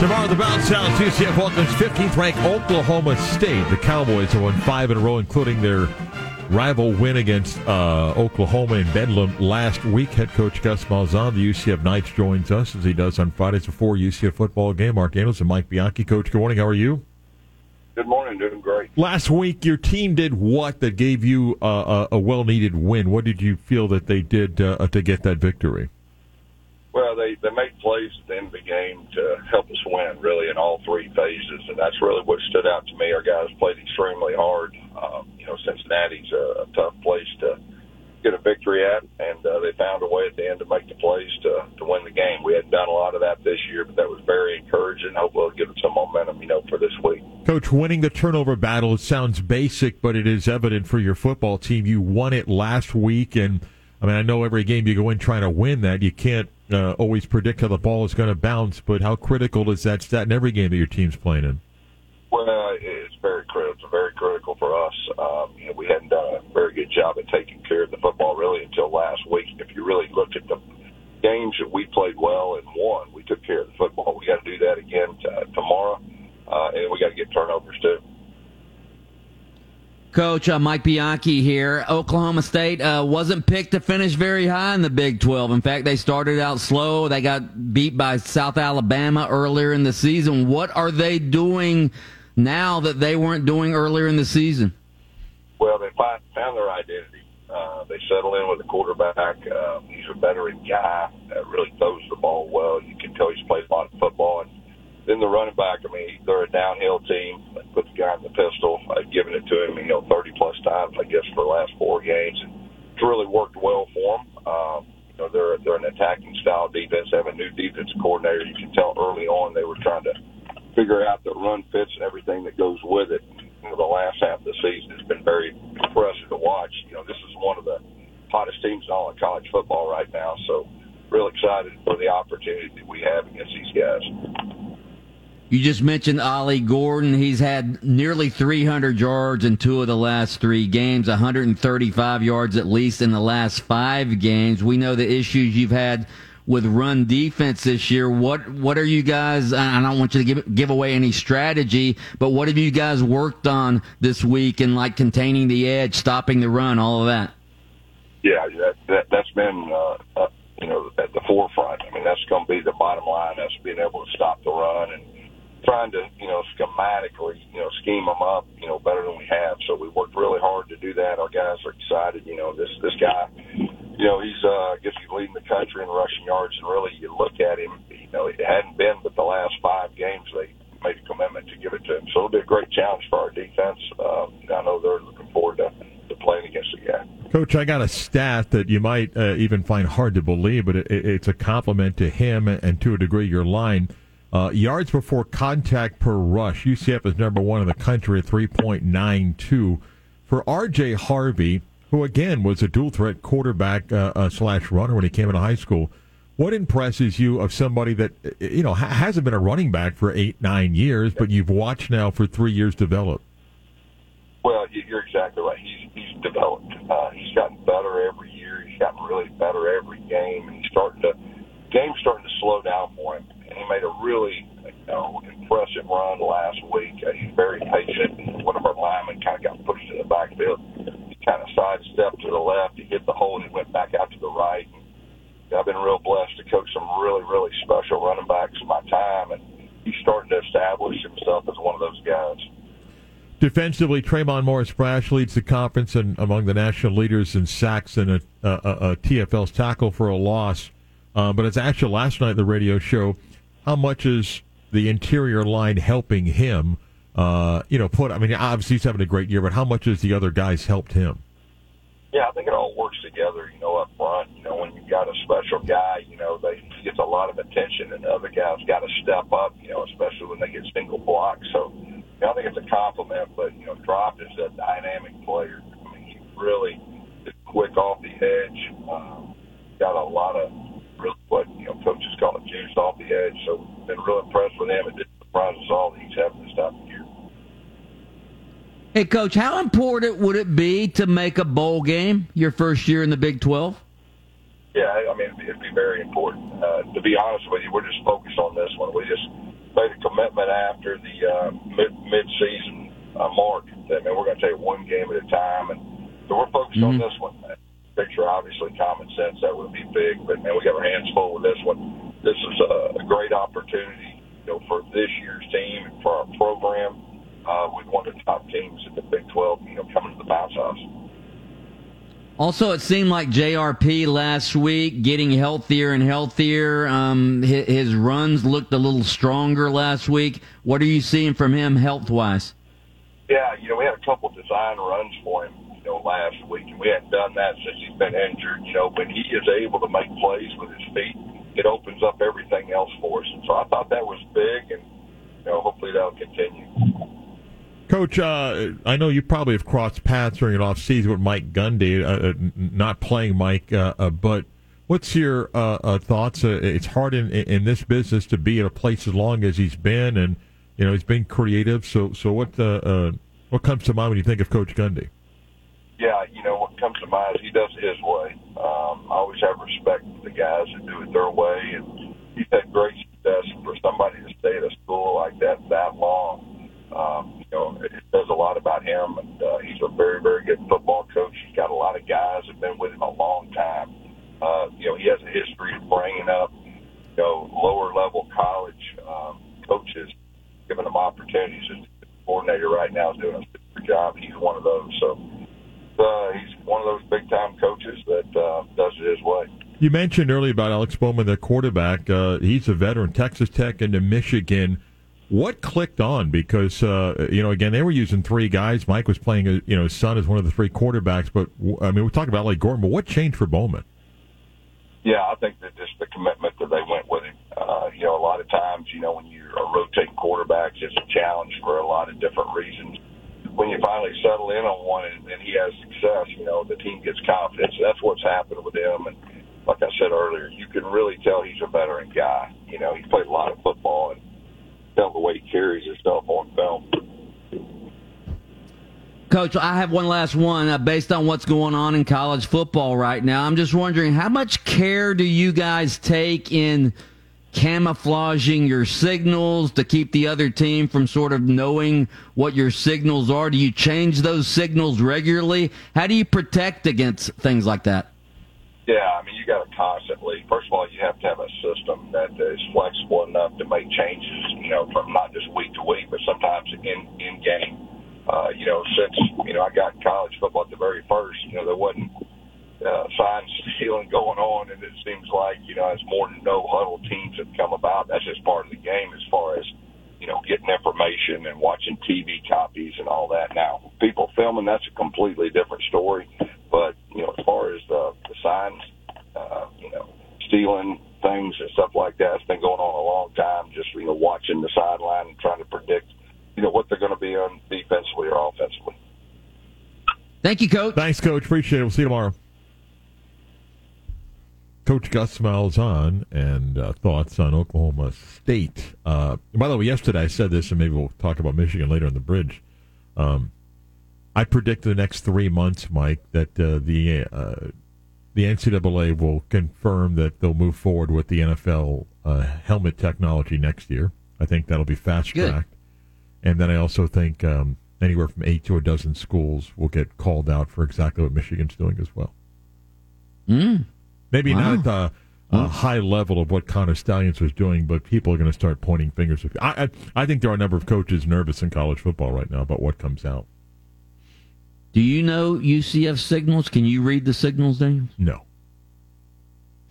Tomorrow, the Bounce House UCF welcomes 15th ranked Oklahoma State. The Cowboys have won five in a row, including their rival win against uh, Oklahoma in Bedlam last week. Head coach Gus Malzahn, the UCF Knights, joins us as he does on Fridays before UCF football game. Mark Daniels and Mike Bianchi. Coach, good morning. How are you? Good morning. Doing great. Last week, your team did what that gave you uh, a, a well-needed win? What did you feel that they did uh, to get that victory? Well, they they made plays at the end of the game to help us win, really, in all three phases, and that's really what stood out to me. Our guys played extremely hard. Um, you know, Cincinnati's a, a tough place to get a victory at, and uh, they found a way at the end to make the plays to to win the game. We hadn't done a lot of that this year, but that was very encouraging. Hopefully, it'll give us some momentum, you know, for this week. Coach, winning the turnover battle sounds basic, but it is evident for your football team. You won it last week, and I mean, I know every game you go in trying to win that. You can't uh, always predict how the ball is going to bounce, but how critical is that stat in every game that your team's playing in? Well, it's very critical. Very critical for us. Um, you know, we hadn't done a very good job at taking care of the football really until last week. If you really look at the games that we played well and won, we took care of the football. We got to do that again t- tomorrow, uh, and we got to get turnovers too. Coach uh, Mike Bianchi here. Oklahoma State uh, wasn't picked to finish very high in the Big 12. In fact, they started out slow. They got beat by South Alabama earlier in the season. What are they doing now that they weren't doing earlier in the season? Well, they find, found their identity. Uh, they settle in with a quarterback. Uh, he's a veteran guy that really throws the ball well. You can tell he's played then the running back, I mean, they're a downhill team. They put the guy in the pistol. I've given it to him, you know, 30 plus times, I guess, for the last four games. It's really worked well for them. Um, you know, they're, they're an attacking style defense. They have a new defense coordinator. You can tell early on they were trying to figure out the run fits and everything that goes with it. You know, the last half of the season has been very impressive to watch. You know, this is one of the hottest teams in all of college football right now. So, real excited for the opportunity that we have against these guys. You just mentioned Ollie Gordon. He's had nearly 300 yards in two of the last three games, 135 yards at least in the last five games. We know the issues you've had with run defense this year. What what are you guys? I don't want you to give give away any strategy, but what have you guys worked on this week in like containing the edge, stopping the run, all of that? Yeah, that, that that's been uh, uh, you know at the forefront. I mean, that's going to be the bottom line. That's being able to stop the run and trying to, you know, schematically, you know, scheme them up, you know, better than we have. So we worked really hard to do that. Our guys are excited. You know, this this guy, you know, he's uh, I guess he's leading the country in rushing yards, and really, you look at him, you know, it hadn't been but the last five games they made a commitment to give it to him. So it'll be a great challenge for our defense. Um, I know they're looking forward to, to playing against the guy. Coach, I got a stat that you might uh, even find hard to believe, but it, it's a compliment to him and to a degree your line. Uh, yards before contact per rush, UCF is number one in the country at 3.92. For R.J. Harvey, who again was a dual threat quarterback uh, uh, slash runner when he came into high school, what impresses you of somebody that you know ha- hasn't been a running back for eight nine years, but you've watched now for three years develop? Well, you're exactly right. He's he's developed. Uh, he's gotten better every year. He's gotten really better every game, and he's starting to game's starting to slow down for him. And he made a really you know impressive run last week. Uh, he's very patient. One of our linemen kind of got pushed in the backfield. He kind of sidestepped to the left. He hit the hole, and he went back out to the right. And I've been real blessed to coach some really, really special running backs in my time, and he's starting to establish himself as one of those guys. Defensively, Tre'Mon Morris-Brash leads the conference and among the national leaders in sacks and a, a, a TFL's tackle for a loss. Uh, but it's actually last night the radio show, how much is the interior line helping him? Uh, you know, put. I mean, obviously he's having a great year, but how much has the other guys helped him? Yeah, I think it all works together. You know, up front. You know, when you've got a special guy, you know, they he gets a lot of attention, and the other guys got to step up. You know, especially when they get single blocks. So, know, I think it's a compliment. But you know, Drop is a dynamic player. I mean, he really is quick off the edge. Um, got a lot of really what you know coaches call it juice off the edge. So, been real impressed with him. It didn't surprise us all that he's having this time of year. Hey, Coach, how important would it be to make a bowl game your first year in the Big 12? Yeah, I mean, it'd be very important. Uh, to be honest with you, we're just focused on this one. We just made a commitment after the uh, mid mid season uh, mark that man, we're going to take one game at a time, and so we're focused mm-hmm. on this one. Picture, obviously, common sense that would be big, but man, we got our hands full with this one. This is a, a great opportunity, you know, for this year's team and for our program uh, with one of the top teams in the Big 12, you know, coming to the bounce house. Also, it seemed like JRP last week getting healthier and healthier. Um, his, his, runs looked a little stronger last week. What are you seeing from him health wise? Yeah, you know, we had a couple design runs for him, you know, last week, and we hadn't done that since he's been injured. You know, when he is able to make plays with his feet, it opens up everything else for us. And so I thought that was big, and you know, hopefully that'll continue. Coach, uh, I know you probably have crossed paths during an off season with Mike Gundy, uh, uh not playing Mike, uh, uh, but what's your uh, thoughts? it's hard in, in this business to be at a place as long as he's been, and you know he's been creative. So, so what what comes to mind when you think of Coach Gundy? Yeah, you know what comes to mind is he does his way. Um, I always have respect for the guys that do it their way, and he's had great success for somebody to stay at a school like that that long um, you know, it says a lot about him, and uh, he's a very, very good football coach. He's got a lot of guys have been with him a long time. Uh, you know, he has a history of bringing up, you know, lower level college um, coaches, giving them opportunities. His coordinator right now is doing a super job. He's one of those. So uh, he's one of those big time coaches that uh, does it his way. You mentioned earlier about Alex Bowman, the quarterback. Uh, he's a veteran, Texas Tech into Michigan. What clicked on? Because uh, you know, again, they were using three guys. Mike was playing, uh, you know, his son as one of the three quarterbacks. But I mean, we talk about like Gordon, but what changed for Bowman? Yeah, I think that just the commitment that they went with him. Uh, you know, a lot of times, you know, when you're rotating quarterbacks, it's a challenge for a lot of different reasons. When you finally settle in on one and, and he has success, you know, the team gets confidence. That's what's happened with him. And like I said earlier, you can really tell he's a veteran guy. You know, he's played a lot of football and tell the way he carries himself on film. Coach, I have one last one uh, based on what's going on in college football right now. I'm just wondering how much care do you guys take in camouflaging your signals to keep the other team from sort of knowing what your signals are? Do you change those signals regularly? How do you protect against things like that? Yeah, I mean, you got to constantly. First of all, you have to have a system that is flexible enough to make changes. You know, from not just week to week, but sometimes in in game. Uh, you know, since you know I got in college football at the very first, you know, there wasn't uh, sign stealing going on, and it seems like you know as more no huddle teams have come about, that's just part of the game as far as you know getting information and watching TV copies and all that. Now, people filming that's a completely different story. But you know, as far as the, the signs, uh, you know, stealing things and stuff like that, it's been going on a long time. Just you know, watching the sideline and trying to predict, you know, what they're going to be on defensively or offensively. Thank you, Coach. Thanks, Coach. Appreciate it. We'll see you tomorrow. Coach Gus Malzahn and uh, thoughts on Oklahoma State. Uh, by the way, yesterday I said this, and maybe we'll talk about Michigan later on the bridge. Um, I predict the next three months, Mike, that uh, the uh, the NCAA will confirm that they'll move forward with the NFL uh, helmet technology next year. I think that'll be fast tracked, and then I also think um, anywhere from eight to a dozen schools will get called out for exactly what Michigan's doing as well. Mm. Maybe wow. not the uh, high level of what Connor Stalions was doing, but people are going to start pointing fingers. I, I I think there are a number of coaches nervous in college football right now about what comes out. Do you know UCF signals? Can you read the signals, Daniel? No.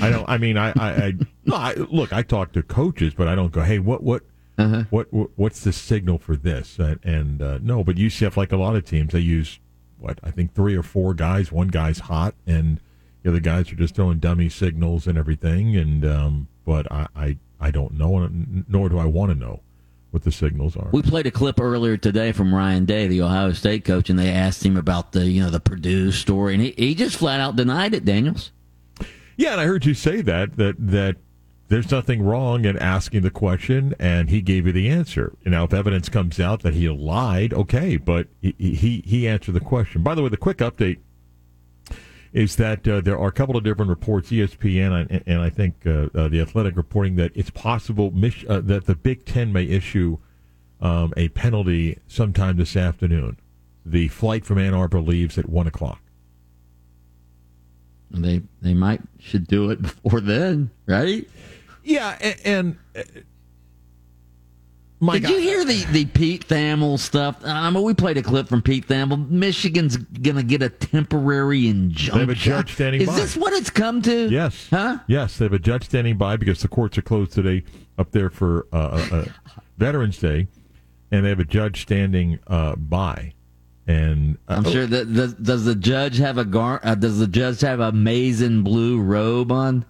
I don't. I mean, I, I, I no. I, look, I talk to coaches, but I don't go, "Hey, what, what, uh-huh. what, what, what's the signal for this?" And, and uh, no, but UCF, like a lot of teams, they use what I think three or four guys. One guy's hot, and the other guys are just throwing dummy signals and everything. And um, but I, I I don't know, nor do I want to know what the signals are. We played a clip earlier today from Ryan Day, the Ohio State coach, and they asked him about the you know the Purdue story, and he, he just flat out denied it. Daniels. Yeah, and I heard you say that that that there's nothing wrong in asking the question, and he gave you the answer. Know, if evidence comes out that he lied, okay, but he he, he answered the question. By the way, the quick update is that uh, there are a couple of different reports, ESPN and, and I think uh, uh, the Athletic reporting that it's possible uh, that the Big Ten may issue um, a penalty sometime this afternoon. The flight from Ann Arbor leaves at one o'clock. They they might should do it before then, right? Yeah, and, and uh, Mike, Did you hear the, the Pete Thamel stuff? I mean, we played a clip from Pete Thamel. Michigan's going to get a temporary injunction. They have a judge standing Is by. Is this what it's come to? Yes. Huh? Yes, they have a judge standing by because the courts are closed today up there for uh, uh, uh Veterans Day, and they have a judge standing uh, by. And uh, I'm sure that does, does, the judge have a gar? Uh, does the judge have a maize and blue robe on?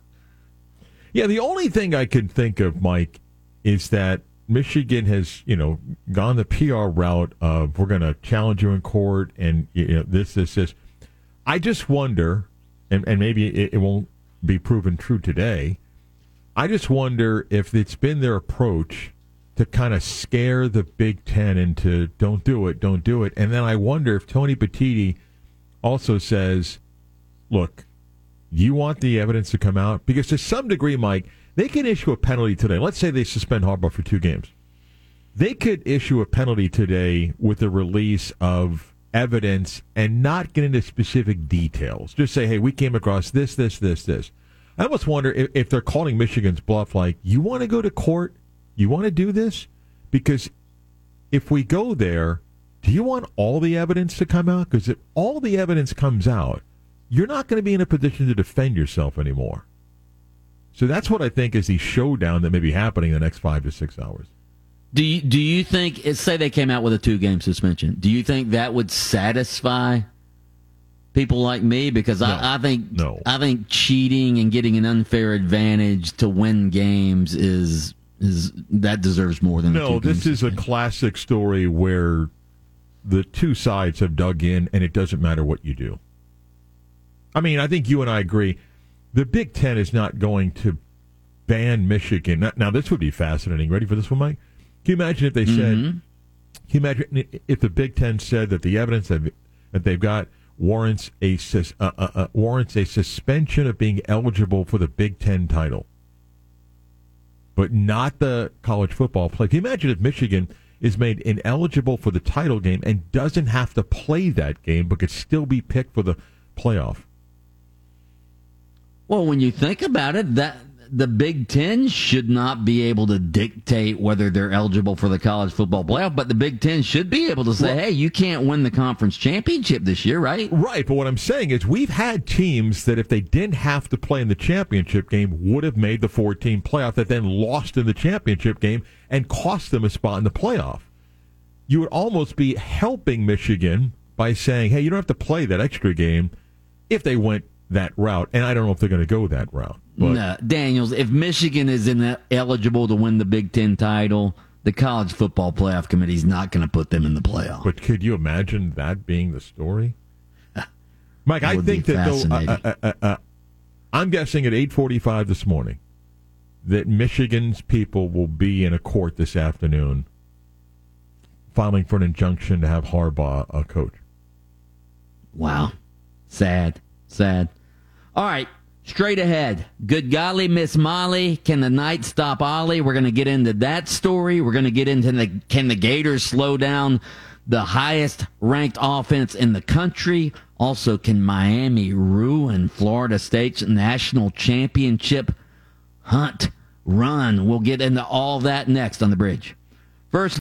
Yeah, the only thing I can think of, Mike, is that Michigan has, you know, gone the PR route of we're going to challenge you in court and you know, this, this, this. I just wonder, and, and maybe it, it won't be proven true today. I just wonder if it's been their approach to kind of scare the Big Ten into don't do it, don't do it. And then I wonder if Tony Petitti also says, look, you want the evidence to come out? Because to some degree, Mike, they can issue a penalty today. Let's say they suspend Harbaugh for two games. They could issue a penalty today with the release of evidence and not get into specific details. Just say, hey, we came across this, this, this, this. I almost wonder if, if they're calling Michigan's bluff, like, you want to go to court? You want to do this? Because if we go there, do you want all the evidence to come out? Because if all the evidence comes out, you're not going to be in a position to defend yourself anymore. So that's what I think is the showdown that may be happening in the next five to six hours. Do you, do you think, say they came out with a two game suspension, do you think that would satisfy people like me? Because no, I, I, think no. I think cheating and getting an unfair advantage to win games is is that deserves more than no. this is suspension. a classic story where the two sides have dug in, and it doesn't matter what you do. I mean, I think you and I agree the Big Ten is not going to ban Michigan. Now, this would be fascinating. Ready for this one, Mike? Can you imagine if they said? Mm-hmm. Can you imagine if the Big Ten said that the evidence that, that they've got warrants a uh, uh, uh, warrants a suspension of being eligible for the Big Ten title, but not the college football play? Can you imagine if Michigan is made ineligible for the title game and doesn't have to play that game, but could still be picked for the playoff? Well, when you think about it, that the Big Ten should not be able to dictate whether they're eligible for the college football playoff, but the Big Ten should be able to say, well, "Hey, you can't win the conference championship this year, right?" Right. But what I'm saying is, we've had teams that, if they didn't have to play in the championship game, would have made the 14 playoff. That then lost in the championship game and cost them a spot in the playoff. You would almost be helping Michigan by saying, "Hey, you don't have to play that extra game." If they went that route, and I don't know if they're going to go that route. But. No, Daniels. If Michigan is in eligible to win the Big Ten title, the college football playoff committee is not going to put them in the playoff. But could you imagine that being the story, Mike? I think that though, uh, uh, uh, uh, I'm guessing at 8:45 this morning that Michigan's people will be in a court this afternoon filing for an injunction to have Harbaugh a coach. Wow, sad, sad. All right, straight ahead. Good golly, Miss Molly. Can the Knight stop Ollie? We're going to get into that story. We're going to get into the can the Gators slow down the highest ranked offense in the country? Also, can Miami ruin Florida State's national championship hunt run? We'll get into all that next on the bridge. First,